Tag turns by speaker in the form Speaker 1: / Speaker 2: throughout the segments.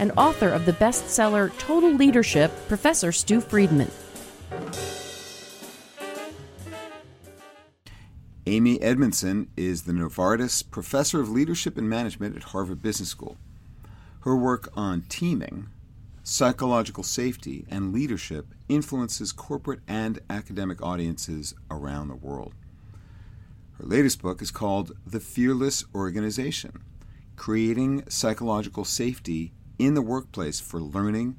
Speaker 1: and author of the bestseller Total Leadership, Professor Stu Friedman.
Speaker 2: Amy Edmondson is the Novartis Professor of Leadership and Management at Harvard Business School. Her work on teaming, psychological safety, and leadership influences corporate and academic audiences around the world. Her latest book is called The Fearless Organization Creating Psychological Safety in the Workplace for Learning,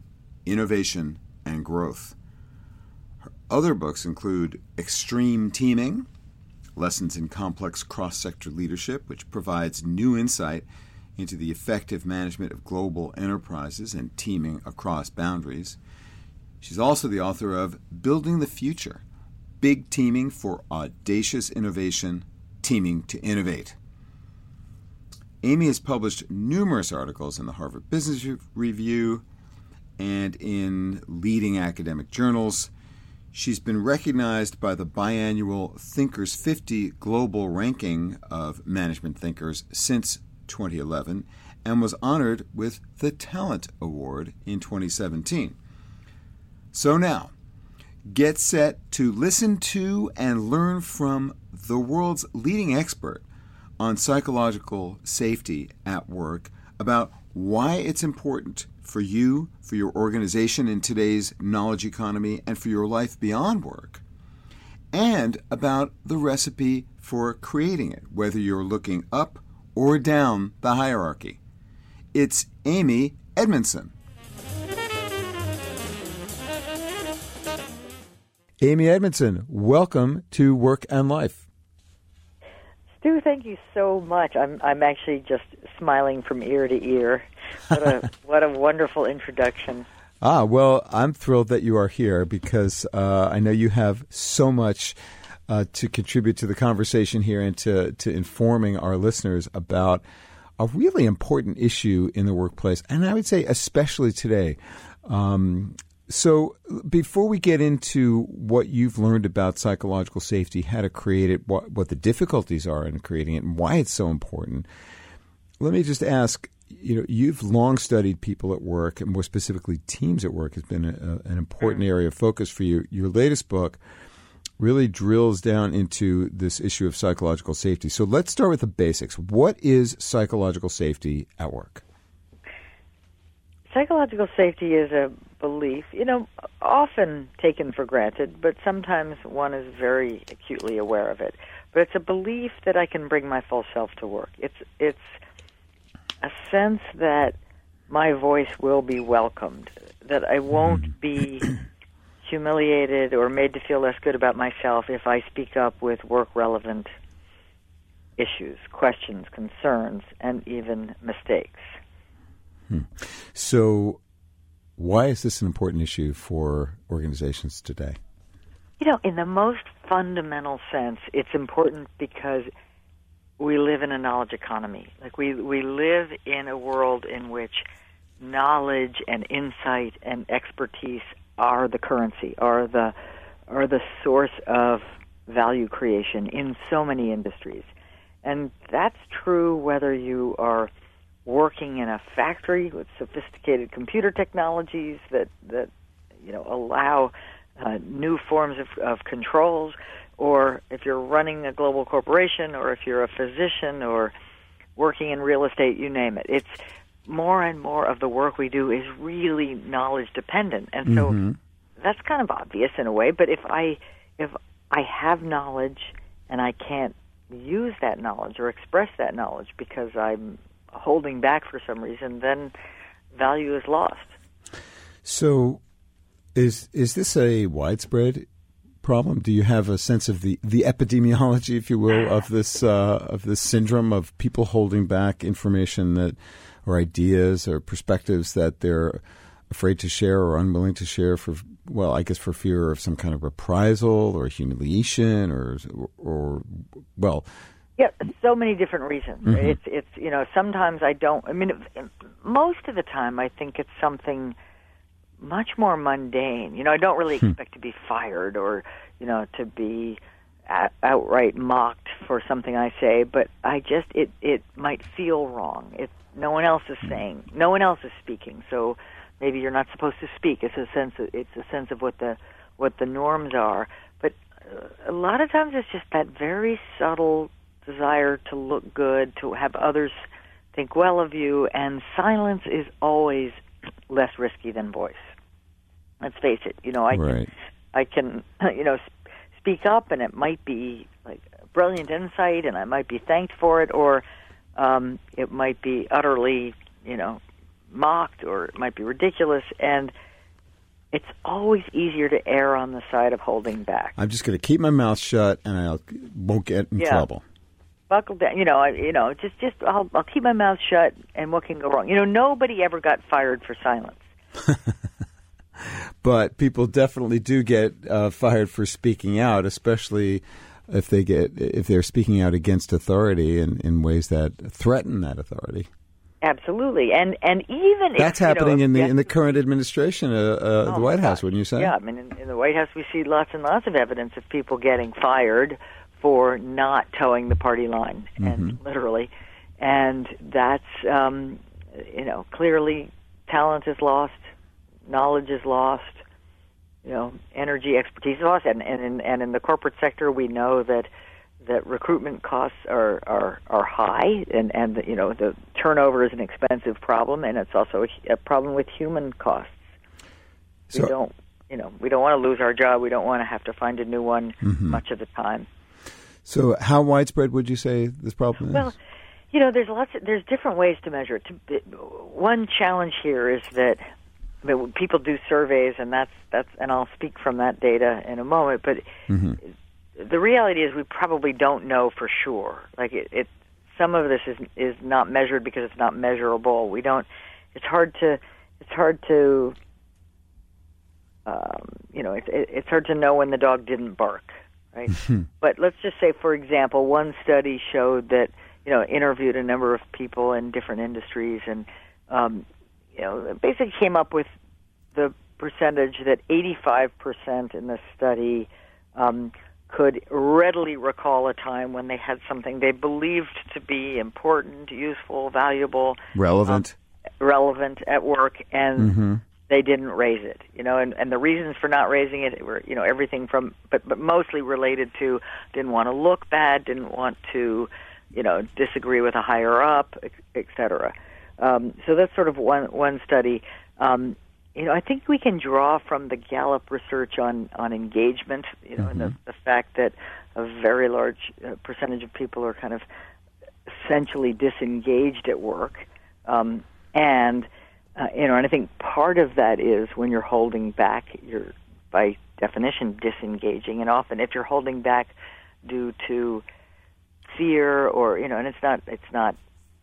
Speaker 2: Innovation, and Growth. Her other books include Extreme Teaming Lessons in Complex Cross Sector Leadership, which provides new insight into the effective management of global enterprises and teaming across boundaries. She's also the author of Building the Future Big Teaming for Audacious Innovation Teaming to Innovate. Amy has published numerous articles in the Harvard Business Review and in leading academic journals. She's been recognized by the biannual Thinkers 50 global ranking of management thinkers since 2011 and was honored with the Talent Award in 2017. So now, get set to listen to and learn from the world's leading expert on psychological safety at work about why it's important for you, for your organization in today's knowledge economy, and for your life beyond work, and about the recipe for creating it, whether you're looking up or down the hierarchy. It's Amy Edmondson. Amy Edmondson, welcome to Work and Life.
Speaker 3: Stu, thank you so much. I'm I'm actually just smiling from ear to ear. What a what a wonderful introduction.
Speaker 2: Ah, well, I'm thrilled that you are here because uh, I know you have so much uh, to contribute to the conversation here and to to informing our listeners about a really important issue in the workplace, and I would say especially today. Um, so, before we get into what you've learned about psychological safety, how to create it, what, what the difficulties are in creating it, and why it's so important, let me just ask you know, you've long studied people at work, and more specifically, teams at work has been a, an important mm. area of focus for you. Your latest book really drills down into this issue of psychological safety. So let's start with the basics. What is psychological safety at work?
Speaker 3: Psychological safety is a belief, you know, often taken for granted, but sometimes one is very acutely aware of it. But it's a belief that I can bring my full self to work. It's it's a sense that my voice will be welcomed, that I won't be humiliated or made to feel less good about myself if I speak up with work relevant issues, questions, concerns, and even mistakes.
Speaker 2: Hmm. So, why is this an important issue for organizations today?
Speaker 3: You know, in the most fundamental sense, it's important because we live in a knowledge economy. Like we we live in a world in which knowledge and insight and expertise are the currency, are the are the source of value creation in so many industries. And that's true whether you are working in a factory with sophisticated computer technologies that that you know allow uh, new forms of, of controls, or if you're running a global corporation, or if you're a physician, or working in real estate, you name it. It's more and more of the work we do is really knowledge dependent, and so mm-hmm. that's kind of obvious in a way. But if I if I have knowledge and I can't use that knowledge or express that knowledge because I'm holding back for some reason, then value is lost.
Speaker 2: So, is is this a widespread problem? Do you have a sense of the, the epidemiology, if you will, of this uh, of this syndrome of people holding back information that or ideas or perspectives that they're afraid to share or unwilling to share for well, I guess for fear of some kind of reprisal or humiliation or or well.
Speaker 3: Yeah, so many different reasons. Mm-hmm. It's it's you know sometimes I don't. I mean, most of the time I think it's something much more mundane. You know, I don't really hmm. expect to be fired or you know to be outright mocked for something I say, but I just it it might feel wrong. It no one else is hmm. saying, no one else is speaking, so maybe you're not supposed to speak. It's a sense of, it's a sense of what the what the norms are. But uh, a lot of times it's just that very subtle desire to look good, to have others think well of you, and silence is always less risky than voice. Let's face it. You know, I
Speaker 2: right.
Speaker 3: can, I can, you know, speak up, and it might be like brilliant insight, and I might be thanked for it, or um, it might be utterly, you know, mocked or it might be ridiculous and it's always easier to err on the side of holding back.
Speaker 2: I'm just going to keep my mouth shut and I won't get in
Speaker 3: yeah.
Speaker 2: trouble.
Speaker 3: Buckle down, you know. I, you know, just just I'll, I'll keep my mouth shut, and what can go wrong? You know, nobody ever got fired for silence.
Speaker 2: but people definitely do get uh, fired for speaking out, especially if they get if they're speaking out against authority in, in ways that threaten that authority.
Speaker 3: Absolutely, and and even
Speaker 2: that's
Speaker 3: if,
Speaker 2: happening
Speaker 3: know,
Speaker 2: in the in the current administration, uh, uh,
Speaker 3: oh
Speaker 2: the White House, wouldn't you say?
Speaker 3: Yeah, I mean, in, in, the White House, we see lots and lots of evidence of people getting fired for not toeing the party line, mm-hmm. and literally, and that's um, you know clearly talent is lost, knowledge is lost, you know, energy, expertise is lost, and and in, and in the corporate sector, we know that that recruitment costs are, are, are high, and, and you know the turnover is an expensive problem, and it's also a, a problem with human costs. So, we don't, you know, we don't want to lose our job. We don't want to have to find a new one mm-hmm. much of the time.
Speaker 2: So, how widespread would you say this problem is?
Speaker 3: Well, you know, there's lots. Of, there's different ways to measure it. One challenge here is that I mean, people do surveys, and that's that's, and I'll speak from that data in a moment. But mm-hmm the reality is we probably don't know for sure. Like it, it some of this is is not measured because it's not measurable. We don't. It's hard to. It's hard to. Um, you know, it's it, it's hard to know when the dog didn't bark, right? but let's just say, for example, one study showed that you know interviewed a number of people in different industries, and um, you know, basically came up with the percentage that 85% in the study um, could readily recall a time when they had something they believed to be important, useful, valuable,
Speaker 2: relevant,
Speaker 3: um, relevant at work, and mm-hmm. They didn't raise it. You know, and, and the reasons for not raising it were, you know, everything from, but but mostly related to didn't want to look bad, didn't want to, you know, disagree with a higher up, et cetera. Um, so that's sort of one one study. Um, you know, I think we can draw from the Gallup research on on engagement. You know, mm-hmm. and the, the fact that a very large uh, percentage of people are kind of essentially disengaged at work, um, and uh, you know, and I think part of that is when you're holding back, you're by definition disengaging, and often if you're holding back due to fear or you know, and it's not it's not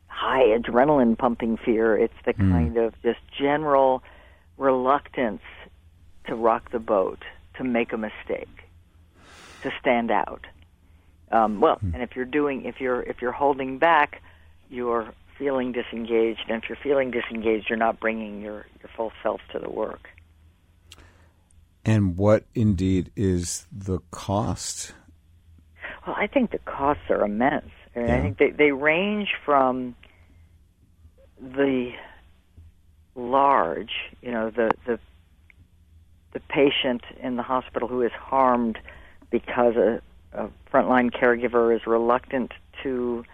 Speaker 3: high adrenaline pumping fear. It's the mm. kind of just general reluctance to rock the boat, to make a mistake, to stand out. Um, well, hmm. and if you're doing, if you're if you're holding back, you're feeling disengaged, and if you're feeling disengaged, you're not bringing your your full self to the work.
Speaker 2: And what indeed is the cost?
Speaker 3: Well, I think the costs are immense. I, mean, yeah. I think they, they range from the large, you know, the the the patient in the hospital who is harmed because a, a frontline caregiver is reluctant to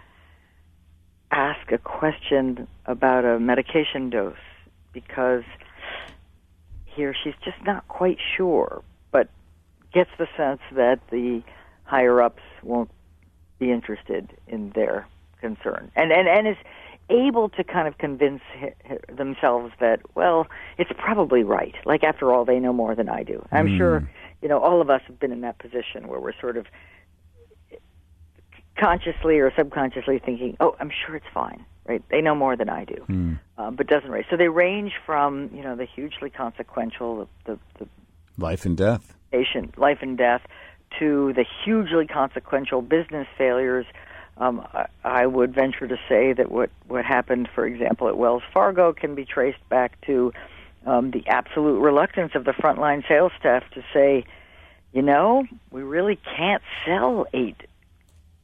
Speaker 3: ask a question about a medication dose because he or she's just not quite sure, but gets the sense that the higher ups won't be interested in their concern, and and and is able to kind of convince themselves that well it's probably right. Like after all they know more than i do. I'm mm. sure you know all of us have been in that position where we're sort of consciously or subconsciously thinking oh i'm sure it's fine right? They know more than I do,
Speaker 2: Mm.
Speaker 3: um, but doesn't raise. So they range from you know the hugely consequential, the, the, the
Speaker 2: Life and death.
Speaker 3: patient life and death, to the hugely consequential business failures. Um, I, I would venture to say that what what happened, for example, at Wells Fargo, can be traced back to um, the absolute reluctance of the frontline sales staff to say, you know, we really can't sell eight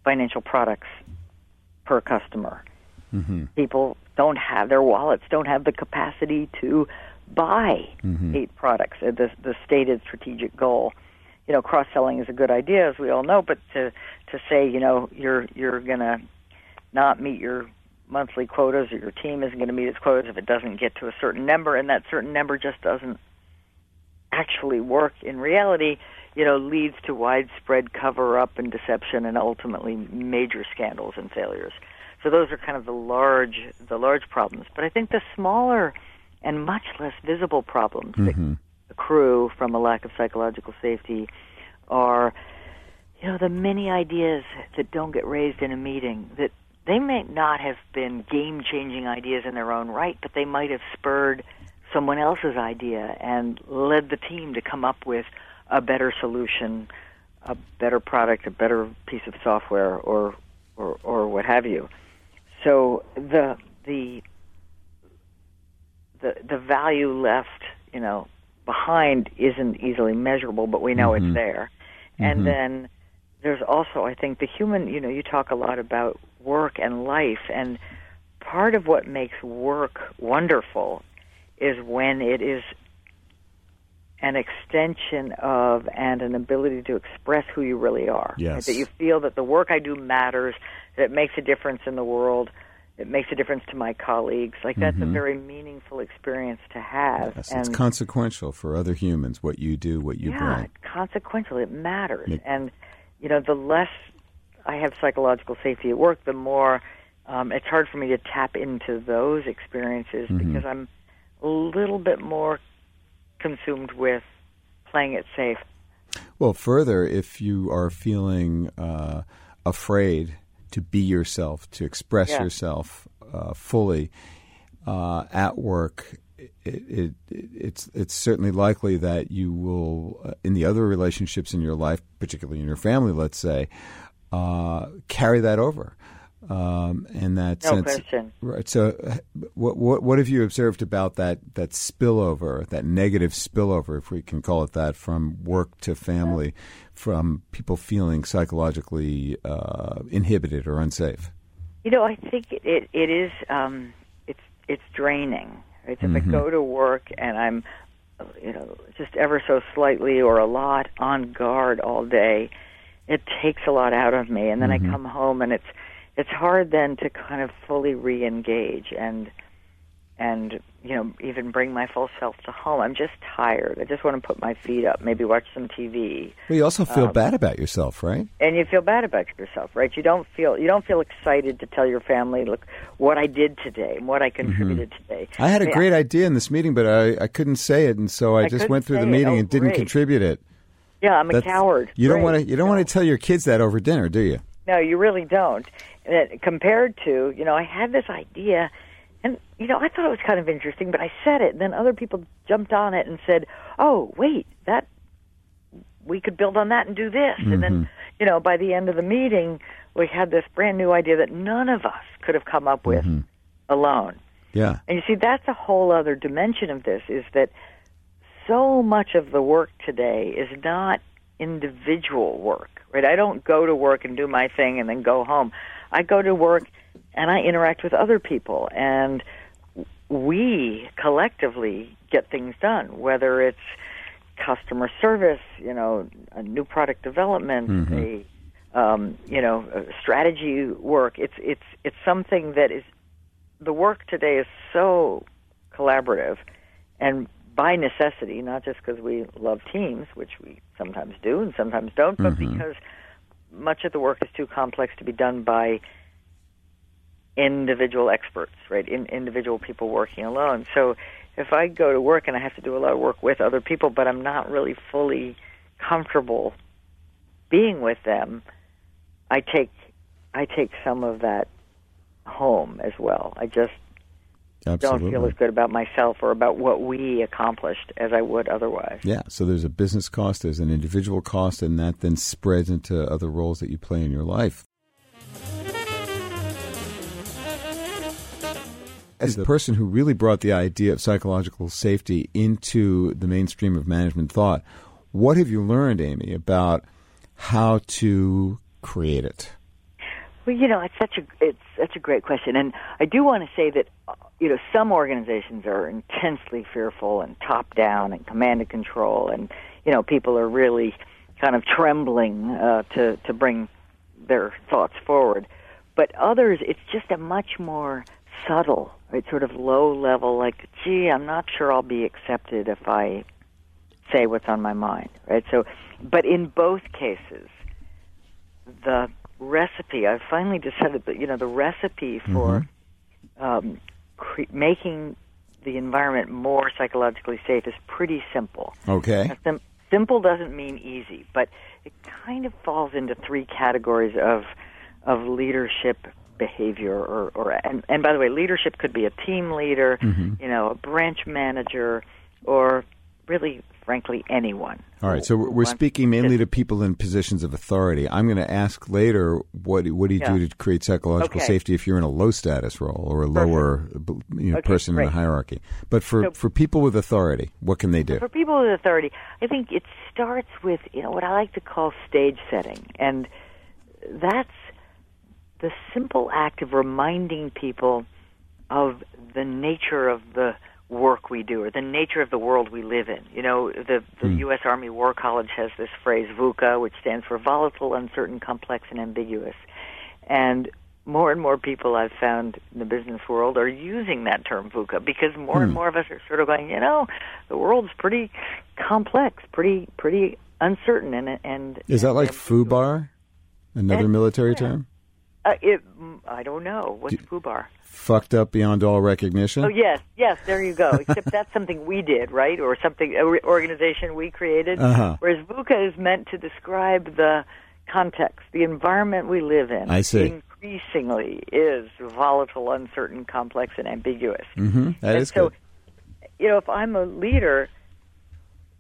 Speaker 3: financial products per customer.
Speaker 2: Mm-hmm.
Speaker 3: People don't have their wallets, don't have the capacity to buy
Speaker 2: Mm-hmm.
Speaker 3: eight products. uh, The the stated strategic goal. You know, cross selling is a good idea, as we all know, but to to say, you know, you're you're gonna not meet your monthly quotas or your team isn't going to meet its quotas if it doesn't get to a certain number and that certain number just doesn't actually work in reality you know leads to widespread cover up and deception and ultimately major scandals and failures. So those are kind of the large the large problems. But i think the smaller and much less visible problems that mm-hmm. accrue from a lack of psychological safety are you know the many ideas that don't get raised in a meeting that they may not have been game changing ideas in their own right but they might have spurred someone else's idea and led the team to come up with a better solution a better product a better piece of software or or, or what have you. So the the the the value left you know behind isn't easily measurable but we know it's mm-hmm. there. And mm-hmm. then there's also I think the human you know you talk a lot about work and life and part of what makes work wonderful is when it is an extension of and an ability to express who you really are.
Speaker 2: Yes.
Speaker 3: That you feel that the work I do matters, that it makes a difference in the world, it makes a difference to my colleagues. Like that's a very meaningful experience to have.
Speaker 2: Yes,
Speaker 3: and
Speaker 2: it's consequential for other humans what you do, what you
Speaker 3: yeah,
Speaker 2: bring.
Speaker 3: consequential. It matters.
Speaker 2: It-
Speaker 3: and you know, the less I have psychological safety at work, the more um, it's hard for me to tap into those experiences
Speaker 2: Mm-hmm.
Speaker 3: because I'm a little bit more consumed with playing it safe.
Speaker 2: Well, further, if you are feeling uh, afraid to be yourself, to express
Speaker 3: Yeah.
Speaker 2: yourself uh, fully uh, at work, it, it, it's it's certainly likely that you will, uh, in the other relationships in your life, particularly in your family, let's say, uh, carry that over. Um, and that
Speaker 3: No
Speaker 2: sense,
Speaker 3: question.
Speaker 2: Right. So, what what what have you observed about that that spillover, that negative spillover, if we can call it that, from work to family, from people feeling psychologically uh, inhibited or unsafe?
Speaker 3: You know, I think it it, is um, it's it's draining. If I go to work and I'm, you know, just ever so slightly or a lot on guard all day, it takes a lot out of me. And then I come home and it's it's hard then to kind of fully re-engage and and you know even bring my full self to home. I'm just tired. I just want to put my feet up, maybe watch some TV.
Speaker 2: Well, you also feel um, bad about yourself, right?
Speaker 3: and you feel bad about yourself, right? You don't feel you don't feel excited to tell your family, look what I did today and what I mm-hmm. contributed today.
Speaker 2: I had a
Speaker 3: mean,
Speaker 2: great idea in this meeting, but I, I couldn't say it, and so I,
Speaker 3: I
Speaker 2: just went through the
Speaker 3: it.
Speaker 2: meeting
Speaker 3: Oh,
Speaker 2: and didn't
Speaker 3: great.
Speaker 2: contribute it.
Speaker 3: Yeah, I'm a coward.
Speaker 2: You don't want to. You don't want to tell your kids that over dinner, do you?
Speaker 3: No, you really don't. And compared to, you know, I had this idea, and you know, I thought it was kind of interesting, but I said it, and then other people jumped on it and said, "Oh, wait, that we could build on that and do this." And
Speaker 2: Mm-hmm.
Speaker 3: then, you know, by the end of the meeting, we had this brand new idea that none of us could have come up with
Speaker 2: Mm-hmm.
Speaker 3: alone.
Speaker 2: Yeah.
Speaker 3: And you see, that's a whole other dimension of this is that so much of the work today is not individual work, right? I don't go to work and do my thing and then go home. I go to work and I interact with other people and we collectively get things done, whether it's customer service, you know, a new product development, a um, you know, strategy work. It's it's it's something that is the work today is so collaborative and by necessity, not just because we love teams, which we sometimes do and sometimes don't, but because much of the work is too complex to be done by individual experts, right? In, individual people working alone. So if I go to work and I have to do a lot of work with other people, but I'm not really fully comfortable being with them, I take I take some of that home as well. I just
Speaker 2: Absolutely.
Speaker 3: don't feel as good about myself or about what we accomplished as I would otherwise.
Speaker 2: Yeah, so there's a business cost, there's an individual cost, and that then spreads into other roles that you play in your life. As the person who really brought the idea of psychological safety into the mainstream of management thought, what have you learned, Amy, about how to create it?
Speaker 3: Well, you know, it's such a it's such a great question, and I do want to say that uh, you know some organizations are intensely fearful and top down and command and control, and you know people are really kind of trembling uh, to to bring their thoughts forward. But others, it's just a much more subtle, right, sort of low level. Like, gee, I'm not sure I'll be accepted if I say what's on my mind, right? So, but in both cases, the recipe I've finally decided that you know the recipe for um, cre- making the environment more psychologically safe is pretty simple.
Speaker 2: Okay.
Speaker 3: Sim- simple doesn't mean easy, but it kind of falls into three categories of of leadership behavior or, or and, and by the way, leadership could be a team leader, you know, a branch manager, or really, frankly, anyone.
Speaker 2: All right, so we're speaking mainly
Speaker 3: to-
Speaker 2: people in positions of authority. I'm going to ask later what what do you
Speaker 3: Yeah.
Speaker 2: do to create psychological
Speaker 3: Okay.
Speaker 2: safety if you're in a low status role or a lower you know,
Speaker 3: Okay,
Speaker 2: person in
Speaker 3: great.
Speaker 2: the hierarchy. But for
Speaker 3: So-
Speaker 2: for people with authority, what can they do?
Speaker 3: For people with authority, I think it starts with you know what I like to call stage setting, and that's the simple act of reminding people of the nature of the work we do or the nature of the world we live in. You know, the the hmm. U.S. Army War College has this phrase VUCA, which stands for volatile, uncertain, complex, and ambiguous, and more and more people I've found in the business world are using that term VUCA because more and hmm. more of us are sort of going, you know, the world's pretty complex, pretty pretty uncertain, and and
Speaker 2: Is that like FUBAR, another
Speaker 3: It-
Speaker 2: military
Speaker 3: yeah.
Speaker 2: term?
Speaker 3: Uh, it, I don't know what's FUBAR.
Speaker 2: Fucked up beyond all recognition.
Speaker 3: Oh yes, yes, there you go. Except that's something we did, right, or something a re- organization we created.
Speaker 2: Uh-huh.
Speaker 3: Whereas VUCA is meant to describe the context, the environment we live in.
Speaker 2: I see.
Speaker 3: Increasingly is volatile, uncertain, complex, and ambiguous.
Speaker 2: Mm-hmm. That
Speaker 3: and
Speaker 2: is
Speaker 3: so,
Speaker 2: good.
Speaker 3: you know, if I'm a leader,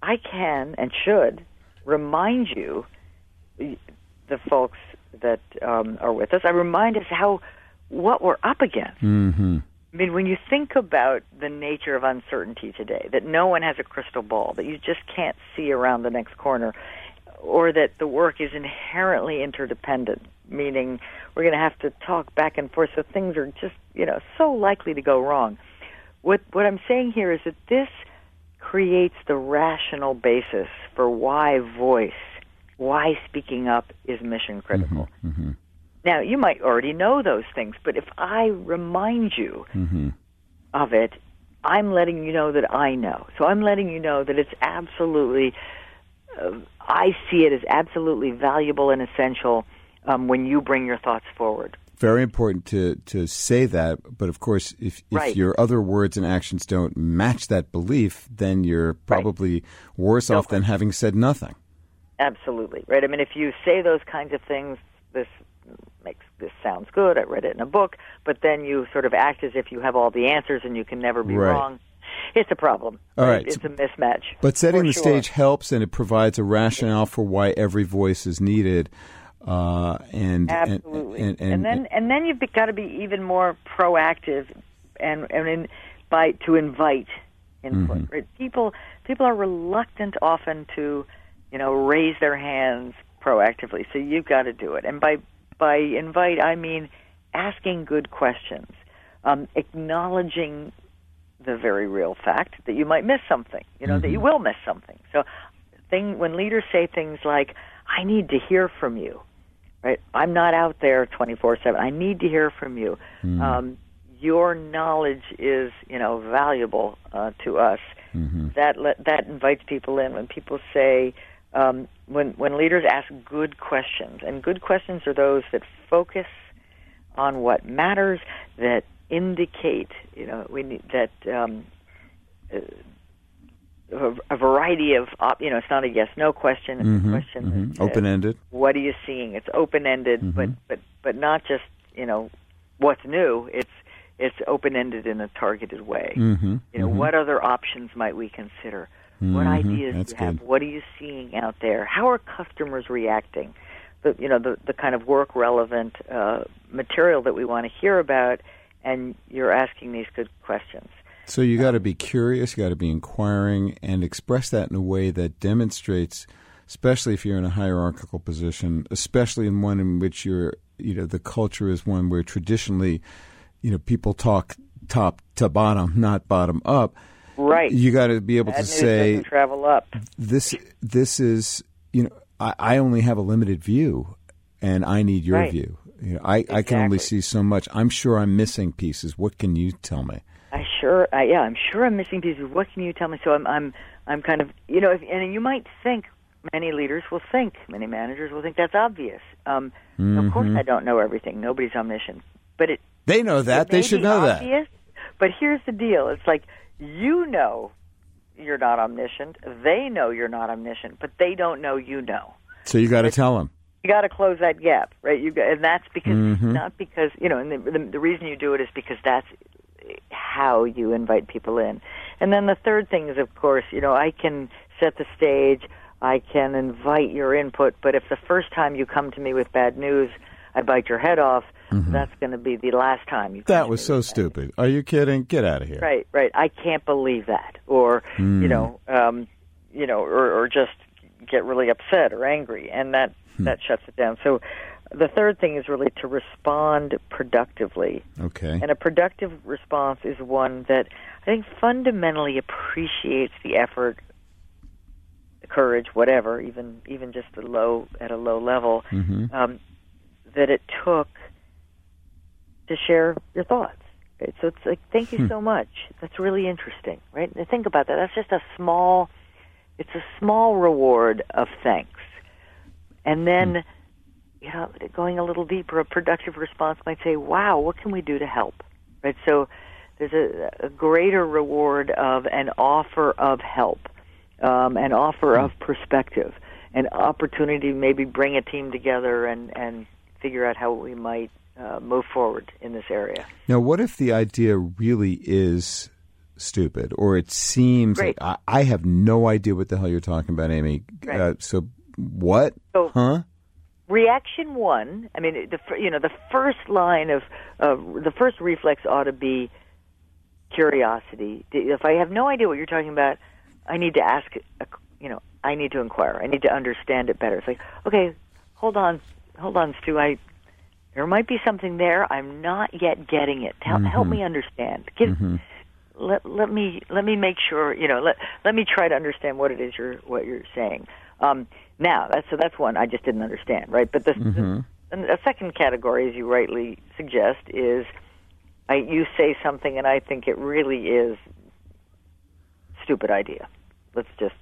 Speaker 3: I can and should remind you, the folks that um, are with us. I remind us how what we're up against.
Speaker 2: hmm
Speaker 3: I mean, when you think about the nature of uncertainty today, that no one has a crystal ball, that you just can't see around the next corner, or that the work is inherently interdependent, meaning we're going to have to talk back and forth, so things are just, you know, so likely to go wrong. What what I'm saying here is that this creates the rational basis for why voice, why speaking up is mission critical.
Speaker 2: Mm-hmm.
Speaker 3: Now, you might already know those things, but if I remind you
Speaker 2: Mm-hmm.
Speaker 3: of it, I'm letting you know that I know. So I'm letting you know that it's absolutely, uh, I see it as absolutely valuable and essential um, when you bring your thoughts forward.
Speaker 2: Very important to, to say that, but of course, if, if
Speaker 3: Right.
Speaker 2: your other words and actions don't match that belief, then you're probably worse
Speaker 3: No
Speaker 2: off than having said nothing.
Speaker 3: Absolutely, right? I mean, if you say those kinds of things, this makes this sounds good. I read it in a book, but then you sort of act as if you have all the answers and you can never be
Speaker 2: Right.
Speaker 3: wrong. It's a problem.
Speaker 2: All right.
Speaker 3: It's a mismatch.
Speaker 2: But setting the
Speaker 3: sure.
Speaker 2: stage helps, and it provides a rationale for why every voice is needed. Uh, and, and-
Speaker 3: Absolutely.
Speaker 2: and, and,
Speaker 3: then and then you've got to be even more proactive and and in, by to invite input.
Speaker 2: Mm-hmm.
Speaker 3: Right? People people are reluctant often to you know raise their hands proactively. So you've got to do it. And by by invite I mean asking good questions, um, acknowledging the very real fact that you might miss something. You know that
Speaker 2: Mm-hmm.
Speaker 3: you will miss something. So thing when leaders say things like I need to hear from you right? I'm not out there 24/7. I need to hear from you. Um, your knowledge is, you know, valuable uh, to us. That le- that invites people in. When people say, um, when when leaders ask good questions, and good questions are those that focus on what matters, that indicate, you know, we need that. Um, a, a variety of, op- you know, it's not a yes/no question. It's a question. says,
Speaker 2: open ended.
Speaker 3: what are you seeing? It's open ended, but but but not just you know what's new. It's it's open ended in a targeted way.
Speaker 2: Mm-hmm.
Speaker 3: You know, what other options might we consider? What ideas
Speaker 2: That's
Speaker 3: do you have?
Speaker 2: good.
Speaker 3: What are you seeing out there? How are customers reacting? The you know the the kind of work relevant uh, material that we want to hear about, and you're asking these good questions.
Speaker 2: So you got to be curious, you got to be inquiring, and express that in a way that demonstrates, especially if you're in a hierarchical position, especially in one in which you're, you know, the culture is one where traditionally, you know, people talk top to bottom, not bottom up.
Speaker 3: Right.
Speaker 2: You got to be able
Speaker 3: Bad
Speaker 2: to
Speaker 3: news
Speaker 2: say
Speaker 3: travel up.
Speaker 2: this. This is, you know, I, I only have a limited view, and I need your
Speaker 3: Right.
Speaker 2: view. You know, I, I can only see so much. I'm sure I'm missing pieces. What can you tell me?
Speaker 3: I sure, I, yeah, I'm sure I'm missing pieces. What can you tell me? So I'm, I'm, I'm kind of, you know, if, and you might think many leaders will think, many managers will think that's obvious. Um, Of course, I don't know everything. Nobody's omniscient, but it.
Speaker 2: They know that. They should know that.
Speaker 3: But here's the deal: it's like you know you're not omniscient. They know you're not omniscient, but they don't know you know.
Speaker 2: So you got to tell them.
Speaker 3: You got to close that gap, right? You got, and that's because
Speaker 2: Mm-hmm.
Speaker 3: not because you know, and the, the the reason you do it is because that's how you invite people in. And then the third thing is, of course, you know, I can set the stage, I can invite your input, but if the first time you come to me with bad news, I bite your head off, that's going to be the last time you.
Speaker 2: Mm-hmm. That was so
Speaker 3: bad
Speaker 2: stupid. Are you kidding? Get out of here.
Speaker 3: Right, right. I can't believe that, or
Speaker 2: Hmm.
Speaker 3: you know, um, you know, or, or just get really upset or angry, and that
Speaker 2: Hmm.
Speaker 3: that shuts it down. So, the third thing is really to respond productively,
Speaker 2: Okay.
Speaker 3: and a productive response is one that I think fundamentally appreciates the effort, the courage, whatever, even even just a low at a low level,
Speaker 2: Mm-hmm.
Speaker 3: um, that it took to share your thoughts. Right? So it's like, thank you hmm. so much. That's really interesting, right? Think about that. That's just a small, it's a small reward of thanks. And then, hmm. you know, going a little deeper, a productive response might say, wow, what can we do to help? Right? So there's a, a greater reward of an offer of help, um, an offer hmm. of perspective, an opportunity to maybe bring a team together and, and figure out how we might uh, move forward in this area.
Speaker 2: Now, what if the idea really is stupid, or it seems
Speaker 3: Great.
Speaker 2: like I, I have no idea what the hell you're talking about, Amy?
Speaker 3: Right.
Speaker 2: Uh, so what?
Speaker 3: So-
Speaker 2: huh?
Speaker 3: reaction one i mean the you know the first line of uh, the first reflex ought to be curiosity if i have no idea what you're talking about i need to ask a, you know i need to inquire i need to understand it better it's like okay hold on hold on stu i there might be something there i'm not yet getting it Tell, help mm-hmm. me understand give mm-hmm. let let me let me make sure you know let let me try to understand what it is you're what you're saying. Um, now that's so that's one I just didn't understand, right? But the, the mm-hmm. a second category, as you rightly suggest, is I, you say something and I think it really is stupid idea. Let's just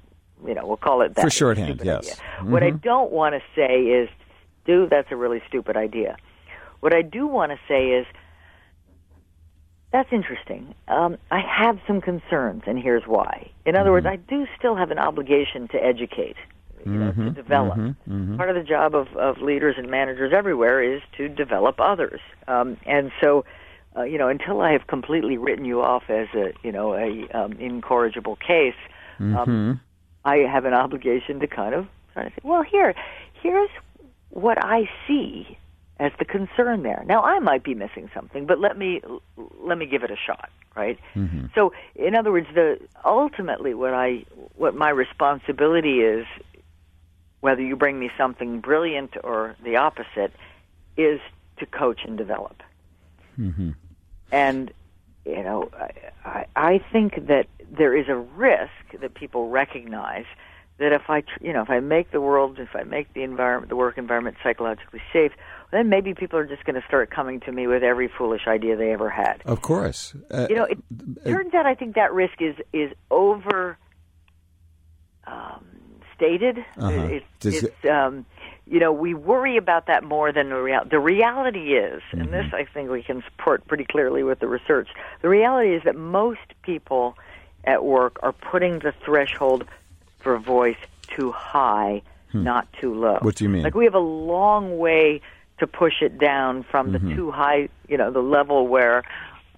Speaker 3: you know we'll call it that
Speaker 2: For shorthand, yes.
Speaker 3: idea. What I don't want to say is, dude, that's a really stupid idea. What I do want to say is that's interesting. Um, I have some concerns, and here's why. In other words, I do still have an obligation to educate, you know, to develop. Part of the job of, of leaders and managers everywhere is to develop others. Um, and so, uh, you know, until I have completely written you off as a, you know, a um, incorrigible case, um, I have an obligation to kind of try to say, well, here, here's what I see as the concern there. Now I might be missing something, but let me let me give it a shot, right? Mm-hmm. So in other words, the ultimately what I what my responsibility is whether you bring me something brilliant or the opposite is to coach and develop. Mm-hmm. And you know, I, I, I think that there is a risk that people recognize that if I, you know, if I make the world, if I make the environment, the work environment psychologically safe, then maybe people are just going to start coming to me with every foolish idea they ever had.
Speaker 2: Of course. Uh,
Speaker 3: You know, it turns out I think that risk is is over um, stated.
Speaker 2: Uh-huh.
Speaker 3: It's, it's um, you know, we worry about that more than the reality. The reality is, and
Speaker 2: Mm-hmm.
Speaker 3: this I think we can support pretty clearly with the research. The reality is that most people at work are putting the threshold for voice too high, not too low.
Speaker 2: Hmm. What do you mean?
Speaker 3: Like we have a long way to push it down from
Speaker 2: Mm-hmm.
Speaker 3: the too high, you know, the level where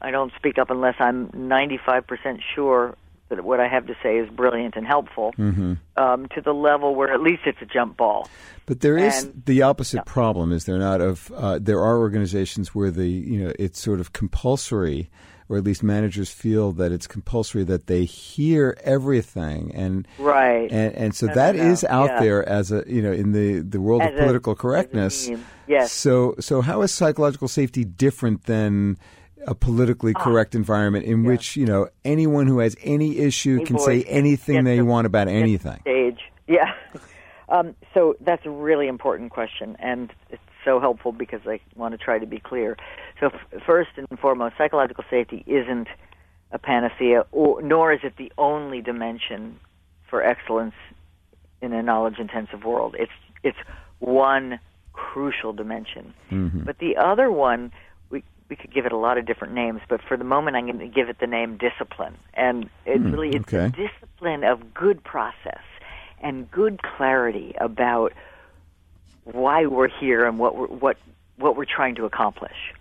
Speaker 3: I don't speak up unless I'm 95% sure that what I have to say is brilliant and helpful,
Speaker 2: Mm-hmm.
Speaker 3: um, to the level where at least it's a jump ball.
Speaker 2: But there is
Speaker 3: And-
Speaker 2: the opposite problem, is there not? Of uh, there are organizations where the you know it's sort of compulsory, or at least managers feel that it's compulsory that they hear everything, and
Speaker 3: Right.
Speaker 2: and and so
Speaker 3: No,
Speaker 2: that
Speaker 3: no, no.
Speaker 2: is out
Speaker 3: Yeah.
Speaker 2: there as a you know in the the world
Speaker 3: As
Speaker 2: of political
Speaker 3: a
Speaker 2: correctness.
Speaker 3: Yes.
Speaker 2: So so how is psychological safety different than a politically
Speaker 3: Ah.
Speaker 2: correct environment in which you know anyone who has any issue
Speaker 3: Any
Speaker 2: can
Speaker 3: voice
Speaker 2: say anything they
Speaker 3: the-
Speaker 2: want about anything?
Speaker 3: Stage. Yeah. Um, so that's a really important question, and it's so helpful because I want to try to be clear. So, f- first and foremost, psychological safety isn't a panacea, or, nor is it the only dimension for excellence in a knowledge-intensive world. It's it's one crucial dimension, mm-hmm. but the other one we we could give it a lot of different names, but for the moment, I'm going to give it the name discipline, and it hmm, really it's
Speaker 2: okay.
Speaker 3: the discipline of good process and good clarity about why we're here and what we're, what what we're trying to accomplish.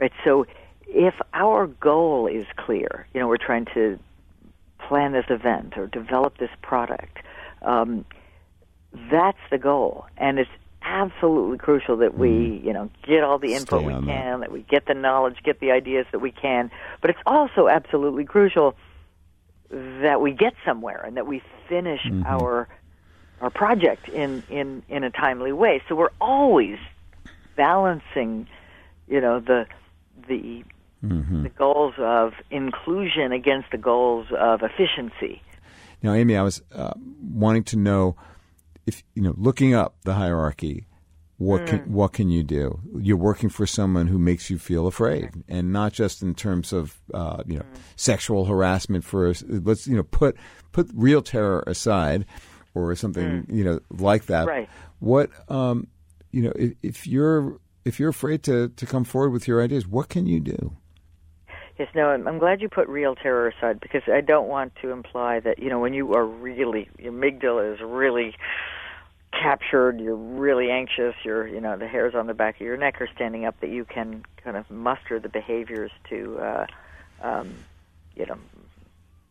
Speaker 3: Right. So, if our goal is clear, you know, we're trying to plan this event or develop this product. Um, that's the goal, and it's absolutely crucial that we, you know, get all the input we
Speaker 2: on that.
Speaker 3: can, that we get the knowledge, get the ideas that we can. But it's also absolutely crucial that we get somewhere and that we finish
Speaker 2: Mm-hmm.
Speaker 3: our our project in in in a timely way. So we're always balancing, you know, the the
Speaker 2: Mm-hmm.
Speaker 3: the goals of inclusion against the goals of efficiency.
Speaker 2: Now, Amy, I was uh, wanting to know if you know, looking up the hierarchy, what
Speaker 3: Hmm.
Speaker 2: can what can you do? You're working for someone who makes you feel afraid, and not just in terms of uh, you know
Speaker 3: Hmm.
Speaker 2: sexual harassment. For let's you know put put real terror aside, or something you know like that.
Speaker 3: Right.
Speaker 2: What um, you know if, if you're if you're afraid to to come forward with your ideas, what can you do?
Speaker 3: Yes, no, I'm, glad you put real terror aside because I don't want to imply that you know when you are really your amygdala is really captured, you're really anxious, you're you know the hairs on the back of your neck are standing up that you can kind of muster the behaviors to uh, um, you know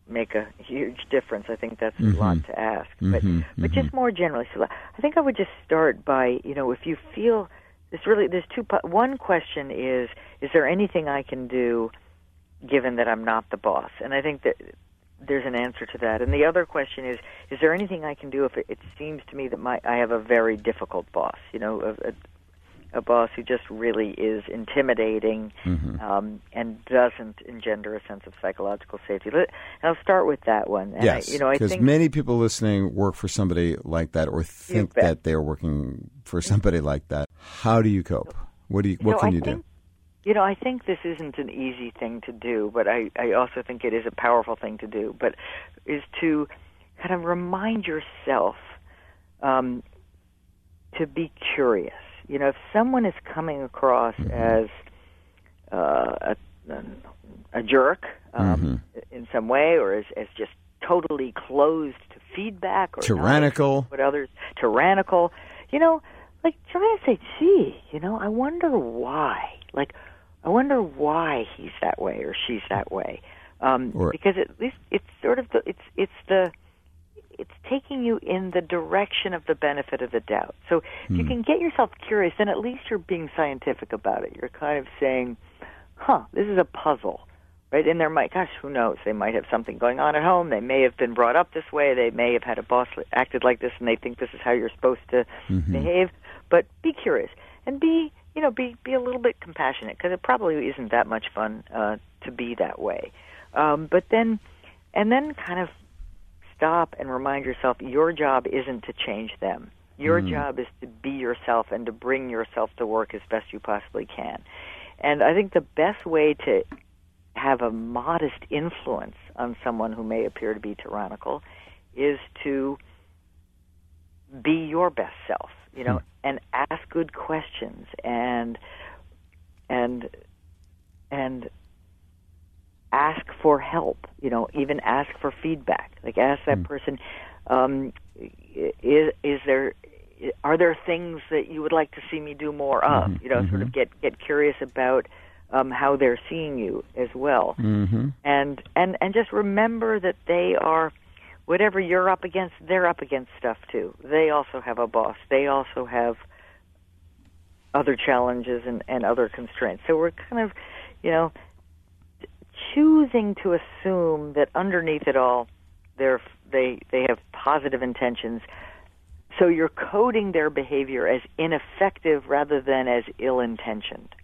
Speaker 3: make a huge difference. I think that's a lot to ask, but but just more generally, so I think I would just start by you know if you feel this really there's two one question is is there anything I can do given that I'm not the boss? And I think that there's an answer to that. And the other question is, is there anything I can do if it, it seems to me that my I have a very difficult boss? You know, a, a, a boss who just really is intimidating um, and doesn't engender a sense of psychological safety. And I'll start with that one. And
Speaker 2: yes,
Speaker 3: I, you know,
Speaker 2: because many people listening work for somebody like that, or think that they're working for somebody like that. How do you cope? What do you? What can
Speaker 3: I
Speaker 2: you
Speaker 3: think,
Speaker 2: do?
Speaker 3: You know, I think this isn't an easy thing to do, but I, I also think it is a powerful thing to do. But is to kind of remind yourself um, to be curious. You know, if someone is coming across as uh, a, a jerk um, in some way, or as, as just totally closed to feedback, or
Speaker 2: Tyrannical.
Speaker 3: but others tyrannical. You know, like try to say, gee, you know, I wonder why. Like, I wonder why he's that way or she's that way. Um,
Speaker 2: Or-
Speaker 3: because at least it's sort of the it's it's the it's taking you in the direction of the benefit of the doubt. So if you can get yourself curious, then at least you're being scientific about it. You're kind of saying, "Huh, this is a puzzle." Right? And there might, gosh, who knows? They might have something going on at home. They may have been brought up this way. They may have had a boss acted like this, and they think this is how you're supposed to behave. But be curious and be, you know, be be a little bit compassionate because it probably isn't that much fun uh, to be that way. Um, but then, and then, kind of stop and remind yourself your job isn't to change them. Your mm-hmm. job is to be yourself and to bring yourself to work as best you possibly can. And I think the best way to have a modest influence on someone who may appear to be tyrannical is to be your best self, you know, hmm. and ask good questions and and and ask for help, you know, even ask for feedback. Like ask that person um is is there are there things that you would like to see me do more of?
Speaker 2: Mm-hmm.
Speaker 3: You know, sort of get get curious about um, how they're seeing you as well,
Speaker 2: Mm-hmm.
Speaker 3: and and and just remember that they are whatever you're up against, they're up against stuff too. They also have a boss. They also have other challenges and, and other constraints. So we're kind of, you know, choosing to assume that underneath it all, they're they they have positive intentions. So you're coding their behavior as ineffective rather than as ill-intentioned.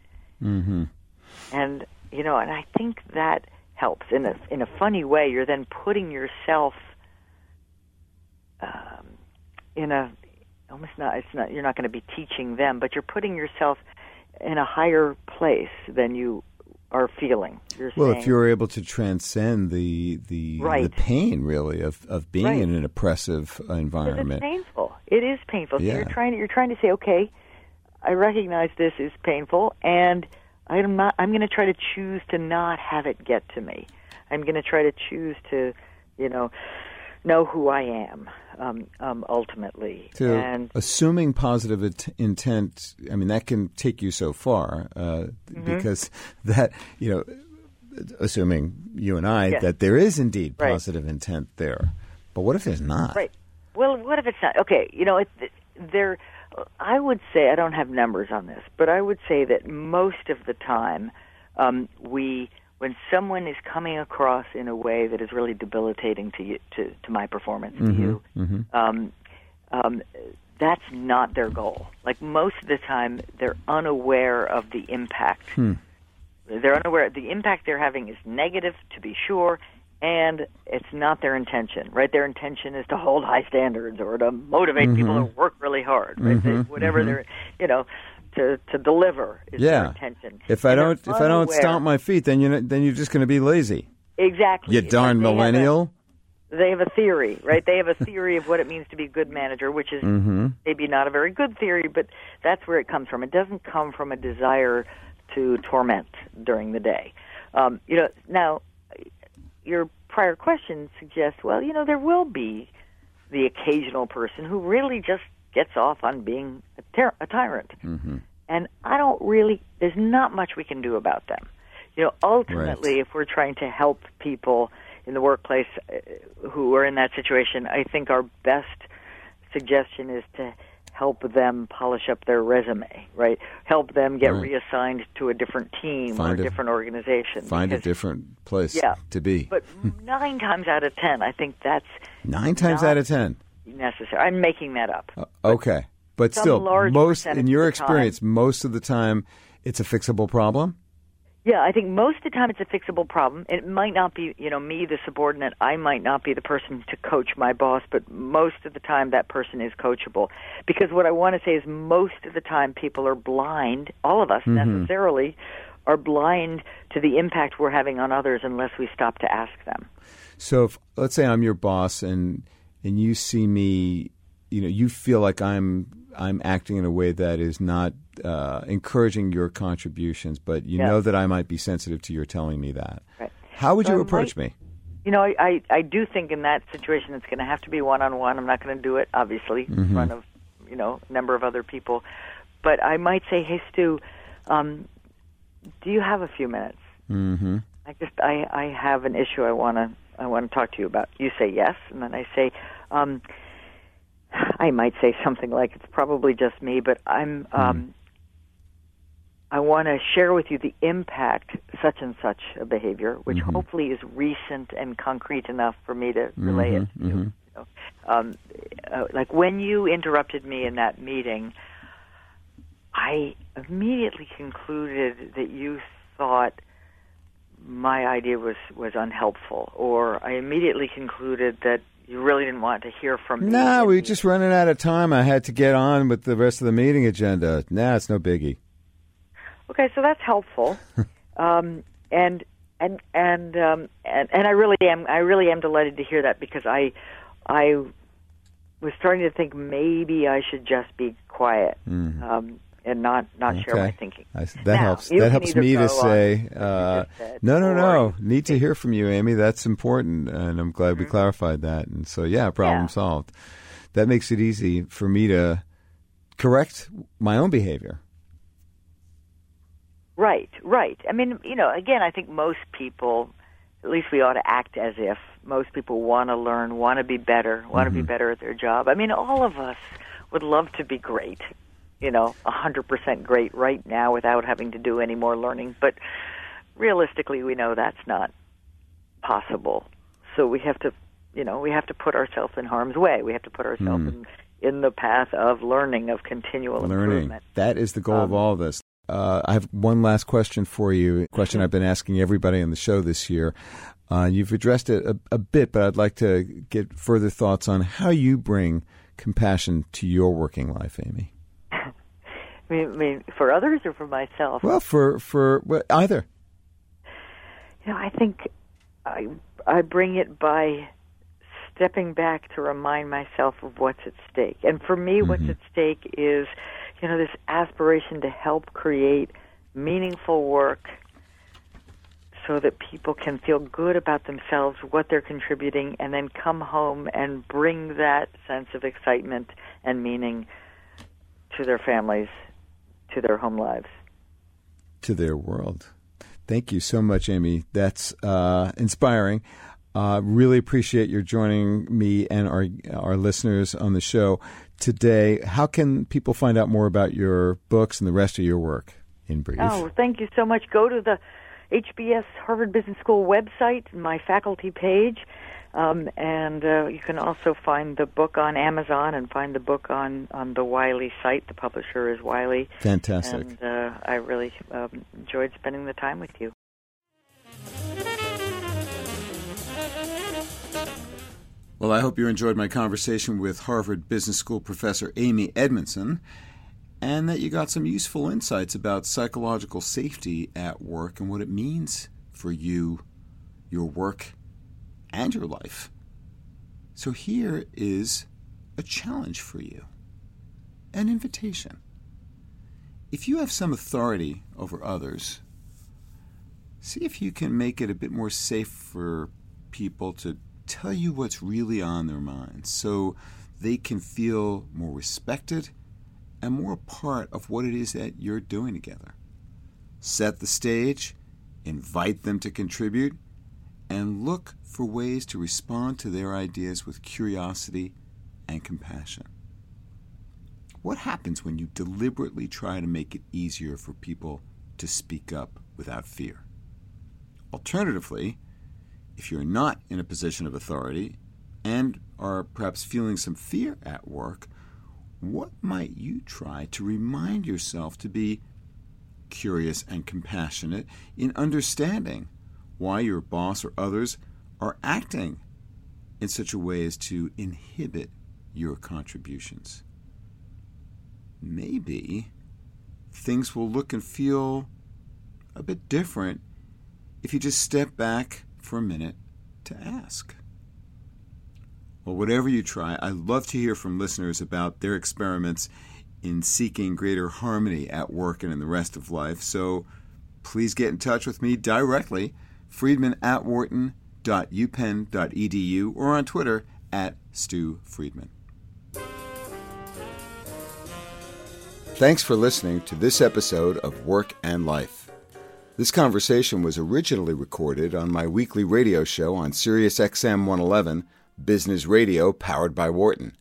Speaker 2: Mm-hmm.
Speaker 3: And you know, and I think that helps in a in a funny way. You're then putting yourself um, in a almost not. It's not. You're not going to be teaching them, but you're putting yourself in a higher place than you are feeling. You're
Speaker 2: Well,
Speaker 3: saying,
Speaker 2: if you're able to transcend the the
Speaker 3: right.
Speaker 2: the pain really of of being
Speaker 3: Right.
Speaker 2: in an oppressive uh, environment.
Speaker 3: It's painful. It is painful. So you're trying to you're trying to say, okay, I recognize this is painful, and I'm not. I'm going to try to choose to not have it get to me. I'm going to try to choose to, you know, know who I am um, um, ultimately.
Speaker 2: to
Speaker 3: and
Speaker 2: assuming positive int- intent, I mean that can take you so far uh,
Speaker 3: Mm-hmm.
Speaker 2: because that you know, assuming you and I
Speaker 3: Yes.
Speaker 2: that there is indeed
Speaker 3: Right.
Speaker 2: positive intent there, but what if there's not?
Speaker 3: Right. Well, what if it's not? Okay, you know, it, there. I would say I don't have numbers on this, but I would say that most of the time, um, we when someone is coming across in a way that is really debilitating to you, to to my performance, to mm-hmm, you, mm-hmm. um, um, that's not their goal. Like most of the time, they're unaware of the impact. Hmm. They're unaware. The impact they're having is negative, to be sure, and it's not their intention, right? Their intention is to hold high standards or to motivate people mm-hmm. to work really hard, right? They, whatever they're, you know, to to deliver is their
Speaker 2: Yeah.
Speaker 3: intention.
Speaker 2: If I
Speaker 3: And
Speaker 2: don't if I don't stomp my feet, then you then you're just going to be lazy.
Speaker 3: exactly,
Speaker 2: You darn
Speaker 3: they have a-
Speaker 2: millennial.
Speaker 3: they have a theory, right? They have a theory of what it means to be a good manager, which is
Speaker 2: Mm-hmm.
Speaker 3: maybe not a very good theory, but that's where it comes from. It doesn't come from a desire to torment during the day. Um, you know, now your prior question suggests, well, you know, there will be the occasional person who really just gets off on being a, ter- a tyrant,
Speaker 2: Mm-hmm.
Speaker 3: and I don't really. There's not much we can do about them. You know, ultimately, if we're trying to help people in the workplace uh, who are in that situation, I think our best suggestion is to help them polish up their resume, right? Help them get
Speaker 2: Right.
Speaker 3: reassigned to a different team
Speaker 2: Find
Speaker 3: or
Speaker 2: a-
Speaker 3: different organization.
Speaker 2: Find a different place
Speaker 3: Yeah.
Speaker 2: to be.
Speaker 3: But nine times out of ten, I think that's
Speaker 2: Nine times out of ten.
Speaker 3: Necessary. I'm making that up.
Speaker 2: Uh, okay, but still, most in your
Speaker 3: the time-
Speaker 2: experience, most of the time, it's a fixable problem.
Speaker 3: Yeah, I think most of the time it's a fixable problem. It might not be, you know, me, the subordinate. I might not be the person to coach my boss, but most of the time that person is coachable. Because what I want to say is most of the time people are blind, all of us necessarily, are blind to the impact we're having on others unless we stop to ask them.
Speaker 2: So, if, let's say I'm your boss, and and you see me, you know, you feel like I'm I'm acting in a way that is not uh, encouraging your contributions, but you
Speaker 3: Yeah.
Speaker 2: know that I might be sensitive to your telling me that.
Speaker 3: Right.
Speaker 2: How would
Speaker 3: So
Speaker 2: you approach
Speaker 3: might-
Speaker 2: me?
Speaker 3: You know, I, I, I do think in that situation it's going to have to be one on one. I'm not going to do it, obviously, in front of, you know, a number of other people. But I might say, hey, Stew, um, do you have a few minutes?
Speaker 2: Mm-hmm.
Speaker 3: I just, I, I have an issue I want to, I want to talk to you about. You say yes, and then I say, um, I might say something like, it's probably just me, but I'm, um, I want to share with you the impact such and such a behavior, which hopefully is recent and concrete enough for me to relay it to you. you know. um, uh, like when you interrupted me in that meeting, I immediately concluded that you thought my idea was was unhelpful, or I immediately concluded that you really didn't want to hear from me. In
Speaker 2: we were just running out of time. I had to get on with the rest of the meeting agenda. Nah, it's no biggie.
Speaker 3: Okay, so that's helpful, um, and and and um, and and I really am I really am delighted to hear that because I I was starting to think maybe I should just be quiet um, and not not share my. Thinking.
Speaker 2: I, that
Speaker 3: Now,
Speaker 2: helps. That helps me to say, uh, no, no, no. Need to hear from you, Amy. That's important, and I'm glad we clarified that. And so, yeah, problem
Speaker 3: Mm-hmm. Yeah.
Speaker 2: solved. That makes it easy for me to correct my own behavior.
Speaker 3: Right, right. I mean, you know, again, I think most people, at least we ought to act as if most people want to learn, want to be better, want mm-hmm. to be better at their job. I mean, all of us would love to be great, you know, 100% great right now without having to do any more learning. But realistically, we know that's not possible. So we have to, you know, we have to put ourselves in harm's way. We have to put ourselves mm. in in the path of learning, of continual
Speaker 2: learning.
Speaker 3: improvement.
Speaker 2: That is the goal um, of all of this. Uh, I have one last question for you. A question I've been asking everybody on the show this year. Uh, you've addressed it a, a, bit, but I'd like to get further thoughts on how you bring compassion to your working life, Amy.
Speaker 3: I mean, for others or for myself?
Speaker 2: Well, for for well, either.
Speaker 3: You know, I think I I bring it by stepping back to remind myself of what's at stake. And for me, mm-hmm. what's at stake is you know, this aspiration to help create meaningful work so that people can feel good about themselves, what they're contributing, and then come home and bring that sense of excitement and meaning to their families, to their home lives,
Speaker 2: to their world. Thank you so much, Amy. That's uh, inspiring. Uh, really appreciate your joining me and our our listeners on the show today. How can people find out more about your books and the rest of your work in brief?
Speaker 3: Oh, thank you so much. Go to the HBS Harvard Business School website, my faculty page, um, and uh, you can also find the book on Amazon and find the book on, on the Wiley site. The publisher is Wiley.
Speaker 2: Fantastic.
Speaker 3: And uh, I really um, enjoyed spending the time with you.
Speaker 2: Well, I hope you enjoyed my conversation with Harvard Business School professor Amy Edmondson and that you got some useful insights about psychological safety at work and what it means for you, your work, and your life. So here is a challenge for you an invitation. If you have some authority over others, see if you can make it a bit more safe for people to tell you what's really on their minds so they can feel more respected and more a part of what it is that you're doing together. Set the stage, invite them to contribute, and look for ways to respond to their ideas with curiosity and compassion. What happens when you deliberately try to make it easier for people to speak up without fear? Alternatively, if you're not in a position of authority and are perhaps feeling some fear at work, what might you try to remind yourself to be curious and compassionate in understanding why your boss or others are acting in such a way as to inhibit your contributions? Maybe things will look and feel a bit different if you just step back for a minute to ask. Well, whatever you try, I love to hear from listeners about their experiments in seeking greater harmony at work and in the rest of life. So please get in touch with me directly, friedman at wharton.upenn.edu, or on Twitter at Stew Friedman. Thanks for listening to this episode of Work and Life. This conversation was originally recorded on my weekly radio show on Sirius XM 111, Business Radio powered by Wharton.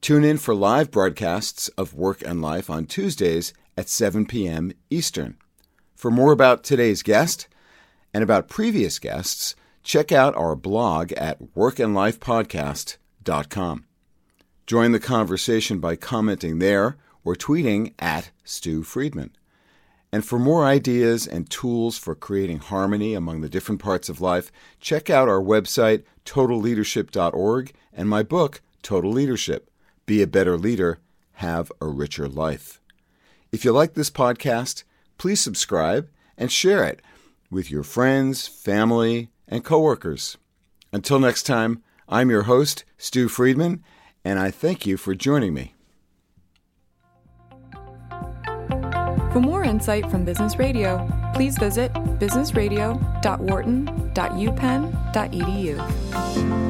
Speaker 2: Tune in for live broadcasts of Work and Life on Tuesdays at 7 p.m. Eastern. For more about today's guest and about previous guests, check out our blog at workandlifepodcast.com. Join the conversation by commenting there or tweeting at Stew Friedman. And for more ideas and tools for creating harmony among the different parts of life, check out our website, totalleadership.org, and my book, Total Leadership Be a Better Leader, Have a Richer Life. If you like this podcast, please subscribe and share it with your friends, family, and coworkers. Until next time, I'm your host, Stew Friedman, and I thank you for joining me.
Speaker 4: For more insight from Business Radio, please visit businessradio.wharton.upenn.edu.